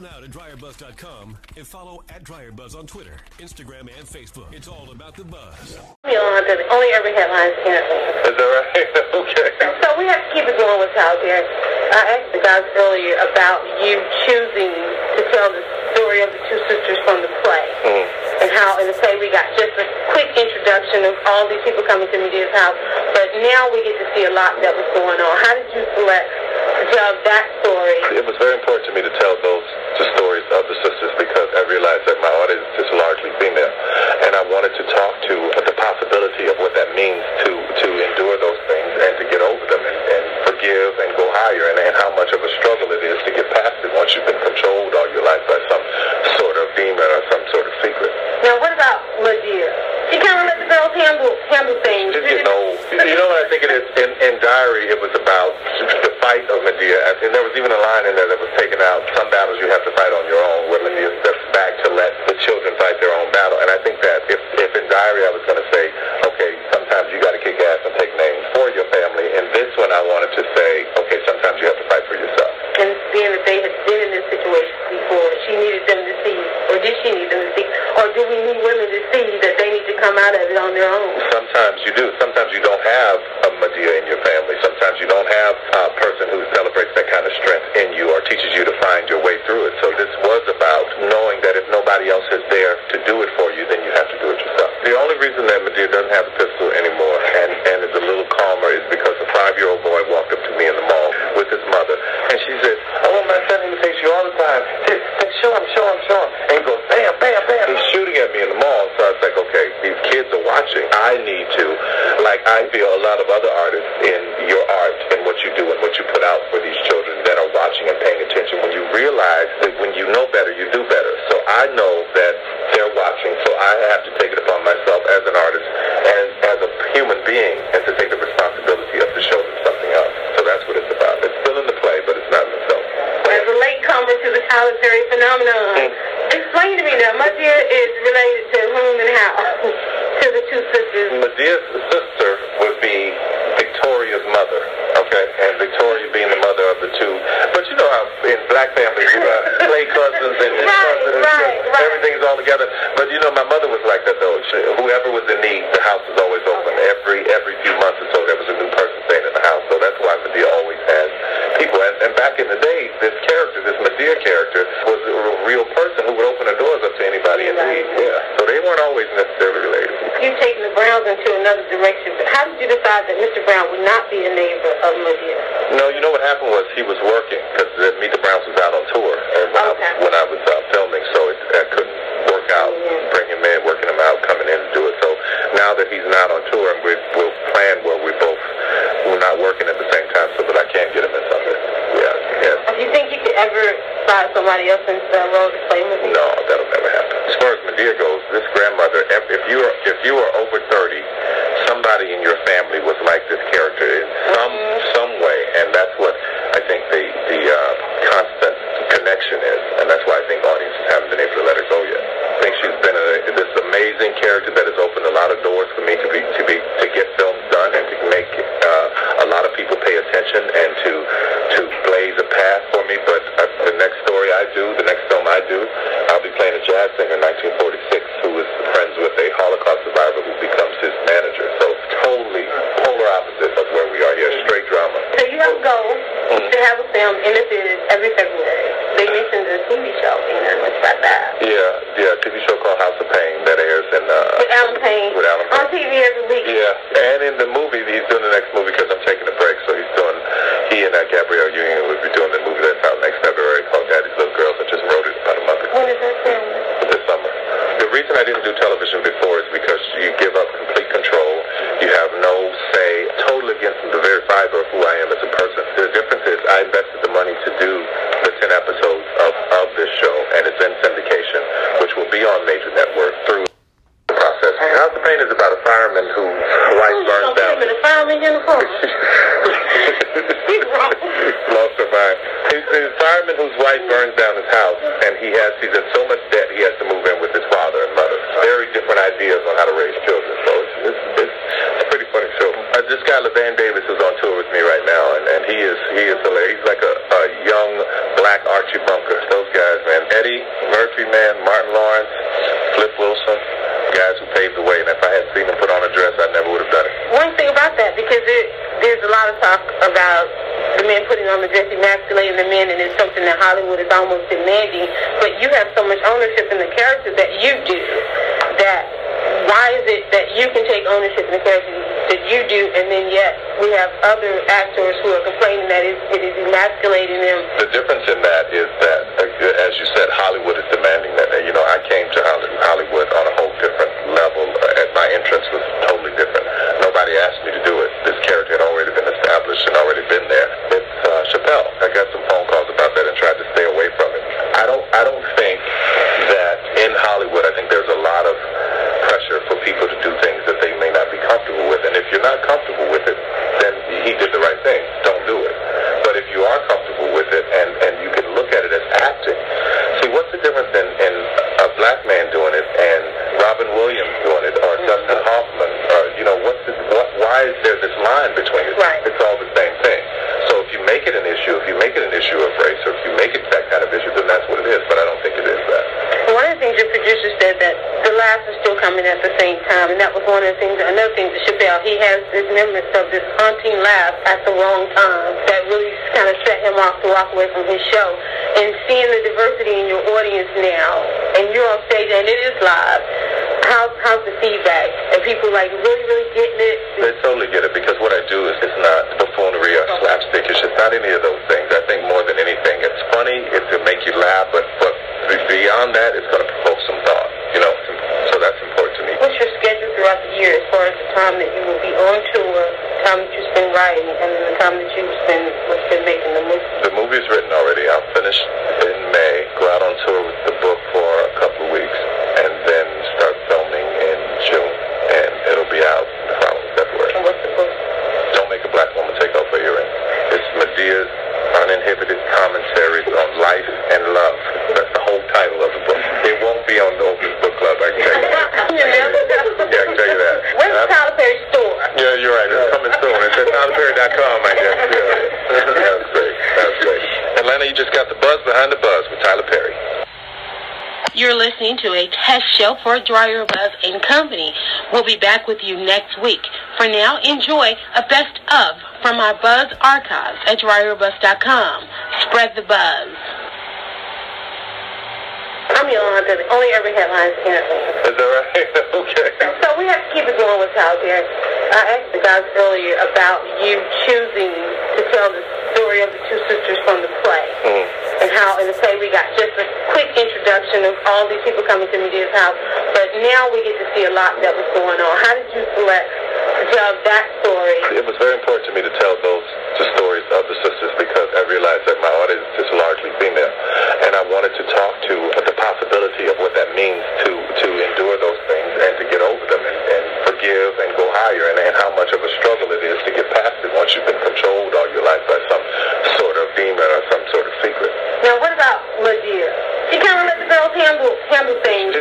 now to dryerbuzz.com and follow at dryerbuzz on Twitter, Instagram, and Facebook. It's all about the buzz. Only every headline can't Is that right? okay. So we have to keep it going with out there. I asked the guys earlier about you choosing to tell the story of the two sisters from the play. Mm. And how in the play we got just a quick introduction of all these people coming to Madea's house. But now we get to see a lot that was going on. How did you select to tell that story? It was very important to me to tell those the stories of the sisters because I realized that my audience is largely female, and I wanted to talk to the possibility of what that means to to endure those things and to get over them and, and forgive and go higher, and, and how much of a struggle it is to get past it once you've been controlled all your life by some sort of demon or some sort of secret. Now what about Madea? She kind of let the girls handle handle things. It's getting old. You know what I think it is? In, in Diary, it was about the fight of And there was even a line in there that was taken out. Some battles you have to fight on your own, Madea steps back to let the children fight their own battle. And I think that if, if in Diary I was going to say, okay, sometimes you got to kick ass and take names for your family. In this one, I wanted to say, okay, sometimes you have to fight for yourself. And being that they had been in this situation before, she needed them to see, or did she need them to see, or do we need women to see that they need to come out of it on their own? Sometimes you do. Sometimes you don't have a Madea in your family. Sometimes you don't have a person who celebrates that kind of strength in you or teaches you to find your way through it. So this was about knowing that if nobody else is there to do it for you, then you have to do it yourself. The only reason that Madea doesn't have a pistol anymore and, and is a little calmer is because a five-year-old boy walked up to me in the mall with his mother, and she said, I want my son to imitate you all the time. Say, say, show him, show him, show him. And he goes, bam, bam, bam. He's shooting at me in the mall, so I was like, okay, these kids are watching. I need to, like I feel a lot of other artists in your art and what you do and what you put out for these children that are watching and paying attention. When you realize that when you know better, you do better. So I know that they're watching, so I have to take it upon myself as an artist and as a human being and to take the responsibility of to show them something else. So that's what it's about. It's still in the play, but it's not in the film. As a latecomer to the Tyler Perry phenomenon, explain to me now, Madea is related to whom and how? to the two sisters. Madea's sister would be Victoria's mother, okay? And Victoria being the mother of the two. But you know how in black families you have play cousins and Right, cousins, right, right. everything's all together. But you know, my mother was like that though. She, whoever was in need, the house was always open. Every every few months or so, there was a new person staying in the house. So that's why Madea always has people. And, and back in the day, this character, this Madea character, was a real person who would open the doors up to anybody in need. Yeah. So they weren't always necessarily related. You've taken the Browns into another direction. How did you decide that Mr. Brown would not be a neighbor of Madea? No, you know what happened was he was working because Meet the Browns was out on tour and when I was, when I was uh, filming, so it, I couldn't work out, bring him in, working him out, coming in to do it. So now that he's not on tour, and we, we'll plan where we both we're not working at the same time, so that I can't get him in something. Yeah, yeah. Do you think you could ever slide somebody else into the role to play Madea? No, that'll never happen. As far as Madea goes, this grandmother, if, if you are if you are over thirty, somebody in your family was like this character in some some way, and that's what I think the the uh, constant connection is, and that's why I think audiences haven't been able to let her go yet. I think she's been a, this amazing character that has opened a lot of doors for me to be to be to get films done and to make uh, a lot of people pay attention and to to blaze a path for me. But uh, the next story I do, the next film I do, I'll be playing a jazz singer in 1946 who is friends with a Holocaust survivor who becomes his manager. So totally polar opposite of where we are here. Straight drama. So you have a goal to have a film in the theaters every February. They mentioned the TV show being very much about that. Yeah, yeah. TV show called House of Payne that airs in uh, With Allen Payne With Allen on TV every week. Yeah, and in the movie, he's doing the next movie because I'm taking a break. So he's doing, he and uh, Gabrielle Union will be doing the movie that's out next February called Daddy's Little Girls. I just wrote it about a month ago When is that film? this summer. The reason I didn't do television before is because you give up complete control. You have no say, totally against the very fiber of who I am as a person. The difference is I invested the money to do the 10 episodes of, of this show, and it's in syndication, which will be on major network through the process. House of Payne is about a fireman whose wife Who's burns gonna down. put him in a fireman uniform? He's. Lost her mind. He's a fireman whose wife burns down his house, and he has he's in so much debt he has to move in with his father and mother. Very different ideas on how to raise children. So it's it's, it's, it's a pretty funny show. Uh, this guy LaVan Davis is on tour with me right now, and, and he is hilarious. He's like a, a young black Archie Bunker. Those guys guys, man. Eddie Murphy, man, Martin Lawrence, Flip Wilson, guys who paved the way. And if I had seen them put on a dress, I never would have done it. One thing about that, because it, there's a lot of talk about the men putting on the dress, emasculating the men, and it's something that Hollywood is almost demanding. But you have so much ownership in the character that you do that why is it that you can take ownership in the character that you do, and then yet we have other actors who are complaining that it, it is emasculating them? The difference in that is that, uh, as you said, Hollywood is demanding that. You know, I came to Hollywood on a whole different level, uh, my entrance was totally different. Nobody asked me to do it. This character had already been established and already been there. It's uh, Chappelle. I got some phone calls about that and tried to stay away from it. I don't. I don't think that in Hollywood. I think there's a lot of pressure for people to do things that they may not be comfortable with. And if you're not comfortable with it, then he did the right thing. Don't do it. But if you are comfortable with it and, and you can look at it as acting, see, what's the difference in, in a black man doing it and Robin Williams doing it or Dustin Hoffman? Or, you know, what's the, what, why is there this line between it? Right. It's all the same thing. So if you make it an issue, if you make it an issue of race, or if you make it that kind of issue, then that's what it is. But I don't think it is that. One of the things your producer said that the laughs coming at the same time, and that was one of the things. Another thing Chappelle, he has this remembrance of this haunting laugh at the wrong time that really kind of set him off to walk away from his show. And seeing the diversity in your audience now, and you're on stage and it is live. How's how's the feedback? Are people like really really getting it? They totally get it because what I do is it's not buffoonery or slapstick. It's not any of those things. I think more than anything, it's funny. It's to make you laugh, but but beyond that, it's going to provoke some thought. You know, so that's important to me. What's your schedule throughout the year as far as the time that you will be on tour, the time that you spend writing, and then the time that you spend what's been making the movie? The movie's written already. I'll finish in May. Go out on tour with the book for a couple of weeks, and then start filming in June, and it'll be out the following February. And what's the book? Don't make a black woman take off her earrings. It's Madea's uninhibited commentaries on life and love. That's the whole title of the book. It won't be on the Oprah Book Club, I can tell you. You never know. Yeah, I can tell you that. Where's the Uh, Tyler Perry store? yeah, you're right. It's coming soon. It's at tylerperry.com, I guess. Yeah. That's great. That's great. Atlanta, you just got the buzz behind the buzz with Tyler Perry. You're listening to a test show for Dryer Buzz and Company. We'll be back with you next week. For now, enjoy a best of from our Buzz archives at dryerbuzz.com. Spread the buzz. I'm Yolanda. The only every headlines in Atlanta. Is that right? okay. So we have to keep it going with Tyler Perry. I asked the guys earlier about you choosing to tell the story of the two sisters from the play. Mhm. And how in the play we got just a quick introduction of all these people coming to Madea's house. But now we get to see a lot that was going on. How did you select tell that story? It was very important to me to tell those the stories of the sisters because I realized that my audience is largely female, and I wanted to talk to the possibility of what that means to to endure those things and to get over them and, and forgive and go higher, and, and how much of a struggle it is to get past it once you've been controlled all your life by some sort of demon or some sort of secret. Now what about Madea? She kind of let the girls handle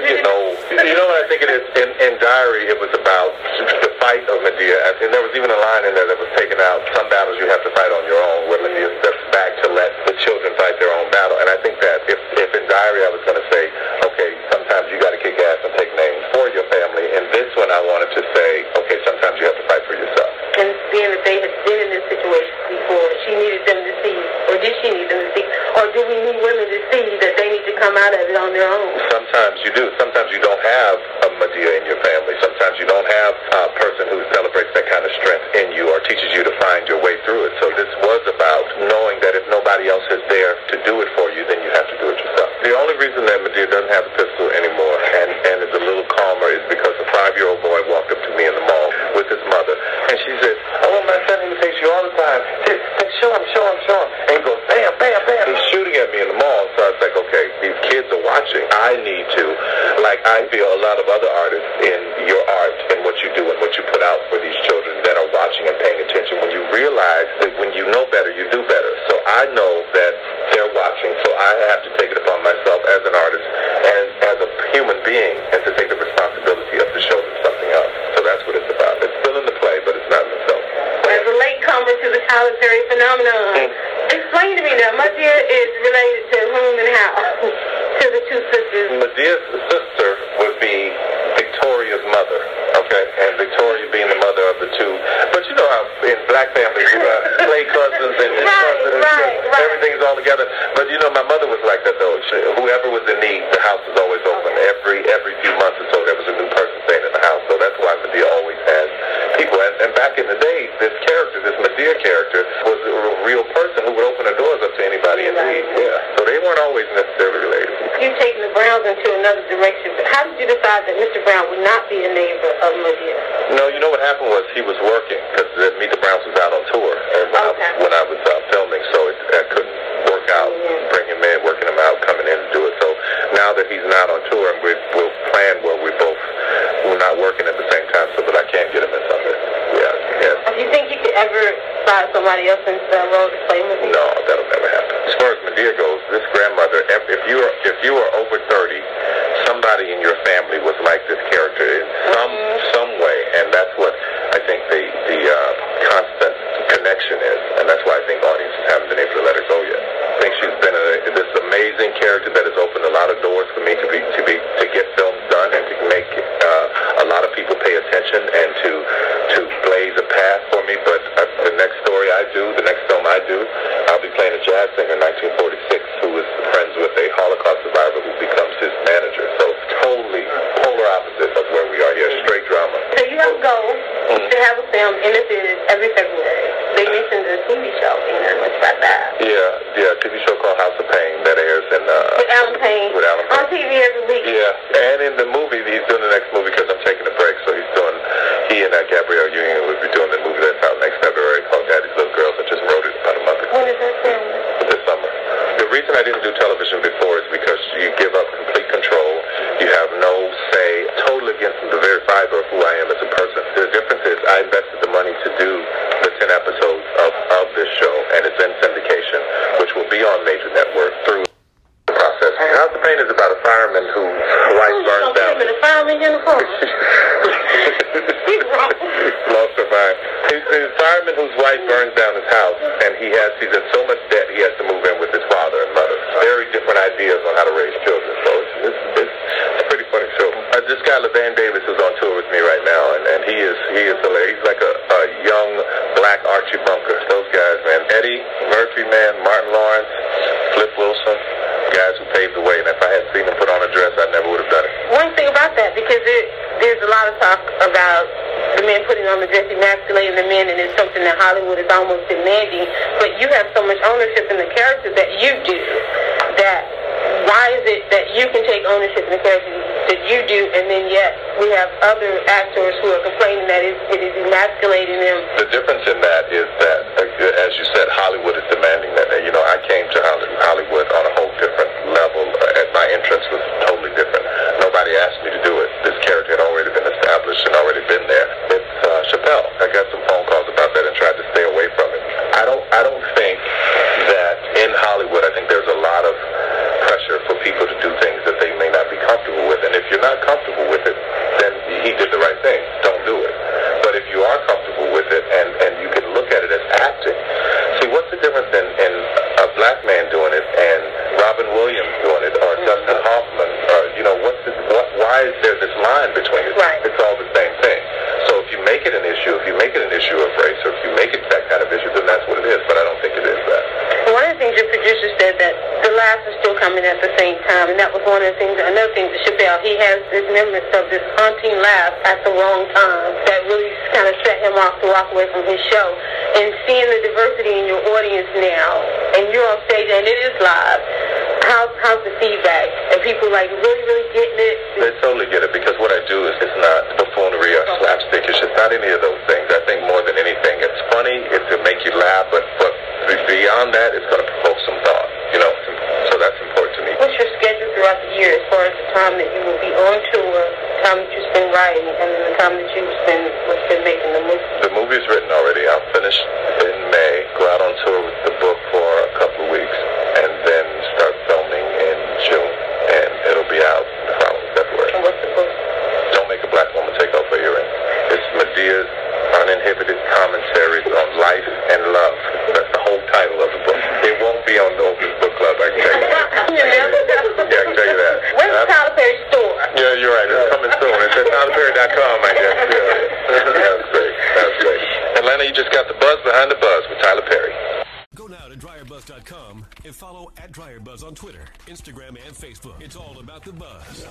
things. Getting old. You know what I think it is? In, in Diary, it was about the fight of Madea. And there was even a line in there that was taken out. Some battles you have to fight on your own, where Madea back to let the children fight their own battle. And I think that if, if in Diary I was going to say, okay, sometimes you got to kick ass and take names for your family. In this one, I wanted to say, okay, sometimes you have to fight for yourself. and being that they had been in this situation before, she needed them to see, or did she need them to see, or do we need women to see that they need to come out of it on their own? Sometimes you do. Sometimes you don't have a Madea in your family. Sometimes you don't have a person who celebrates that kind of strength in you or teaches you to find your way through it. So this was about knowing that if nobody else is there to do it for you, then you have to do it yourself. The only reason that Madea doesn't have a pistol anymore and, and is a little calmer is because a five-year-old boy walked up to me in the mall with his mother, and she said, I want my son to face you all the time. Say, show him, show him, show him. And he goes, bam, bam, bam. He's shooting at me in the mall, so I was like, okay, these kids are watching. I need to, like I feel a lot of other artists in your art and what you do and what you put out for these children that are watching and paying attention. When you realize that when you know better, you do better. So I know that they're watching, so I have to take it upon myself as an artist and as a human being and to take the responsibility of to show them something else. So that's what it's about. It's still in the play, but it's not in the film. As a latecomer to the Perry phenomenon, hmm. explain to me now, Madea is related to whom and how? two sisters. Madea's sister would be Victoria's mother, okay? And Victoria being the mother of the two. But you know how in black families you have play cousins and Right, cousins, right, right. everything's all together. But you know, my mother was like that though. She, whoever was in need, the house was always open. Every every few months or so, there was a new person staying in the house. So that's why Madea always has people. And, and back in the day, this character, this Madea character, was a real person who would open the doors up to anybody in need. Yeah. So they weren't always necessarily related. You taking the Browns into another direction. But How did you decide that Mr. Brown would not be a neighbor of Madea? No, you know what happened was he was working because Meet the Browns was out on tour and when I was, when I was uh, filming, so it, I couldn't work out, bring him in, working him out, coming in to do it. So now that he's not on tour, and we, we'll plan where we both we're not working at the same time, so that I can't get him in something. Yeah, yeah. Do you think you could ever slide somebody else into that role to play Madea? No, that'll never happen. As far as Madea goes, this grandmother, if, if you are if you are over thirty, somebody in your family was like this character in some some way, and that's what I think the the uh, constant connection is, and that's why I think audiences haven't been able to let her go yet. I think she's been a, this amazing character that has opened a lot of doors for me to be to be to get films done and to make uh, a lot of people pay attention and to to blaze a path for me. But uh, the next story I do, the next film I do, I'll be playing a jazz singer in 1946 who is friends with a Holocaust survivor who becomes his manager. So totally polar opposite of where we are here. Straight drama. So you have a goal to have a film in the theaters every February. They mentioned the TV show being very much about that. Yeah, yeah. TV show called House of Payne that airs in uh, With Allen Payne With Allen on TV every week. Yeah, and in the movie, he's doing the next movie because I'm taking a break. So he's doing, he and uh, Gabrielle Union will be doing the movie that's out next February called Daddy's Little Girls. I just wrote it about a month ago When is that film? this summer. The reason I didn't do television before is because you give up complete control. You have no say, totally against the very fiber of who I am as a person. The I invested the money to do the 10 episodes of, of this show, and it's in syndication, which will be on major network through the process. House of Payne is about a fireman whose wife burns gonna down. put him in a fireman uniform? He's wrong. Lost her mind. He's a fireman whose wife burns down his house, and he has he's in so much debt he has to move in with his father and mother. Very different ideas on how to raise children. So it's it's, it's, it's a pretty funny show. Uh, this guy LaVan Davis is on tour with me right now, and, and he is he is hilarious. He's like a, a young black Archie Bunker. Those guys, man. Eddie Murphy, man. Martin Lawrence, Flip Wilson, guys who paved the way. And if I had seen him put on a dress, I never would have done it. One thing about that, because it, there's a lot of talk about the men putting on the dress, emasculating the men, and it's something that Hollywood is almost demanding. But you have so much ownership in the character that you do that why is it that you can take ownership in the character that you do, and then yet we have other actors who are complaining that it, it is emasculating them? The difference in that is that, uh, as you said, Hollywood is demanding that. You know, I came to Holly- Hollywood on a whole different level, uh, and my entrance was totally different. Nobody asked me to do it. This character had already been established and already been there. It's uh, Chappelle. I got some phone calls about that and tried to stay away from it. I don't. I don't think that in Hollywood. I think there's a lot of pressure for people to do things that they may not be comfortable with. And if you're not comfortable with it, then he did the right thing. Don't do it. But if you are comfortable with it and, and you can look at it as acting, see what's the difference in, in a black man doing it and Robin Williams doing it or Dustin Hoffman or you know what's the, what why is there this line between it? Right. It's all the same thing. So if you make it an issue, if you make it an issue of race, or if you make it that kind of issue, then that's what it is. But I don't think it is that. One of the things your producer said that the laughs are still coming at the same time, and that was one of the things. Another thing Chappelle, he has this remembrance of this haunting laugh at the wrong time that really kind of set him off to walk away from his show. And seeing the diversity in your audience now, and you're on stage and it is live. How's how's the feedback? Are people like really really getting it? They totally get it because what I do is it's not buffoonery or slapstick. It's not any of those things. I think more than anything, it's funny. It's to make you laugh, but but beyond that, it's going to provoke some thought. You know, so that's important to me. What's your schedule throughout the year as far as the time that you will be on tour, the time that you spend writing, and then the time that you spend what's been making the movie? The movie's written already. I'll finish in May. Go out on tour with commentaries on life and love. That's the whole title of the book. It won't be on the Oprah Book Club, I can tell you. yeah, I can tell you that. Where's the Tyler Perry store? Yeah, you're right. It's coming soon. It's at tylerperry.com, I guess. Yeah. That's great. That's great. Atlanta, you just got the buzz behind the buzz with Tyler Perry. Go now to dryerbuzz.com and follow at dryerbuzz on Twitter, Instagram, and Facebook. It's all about the buzz.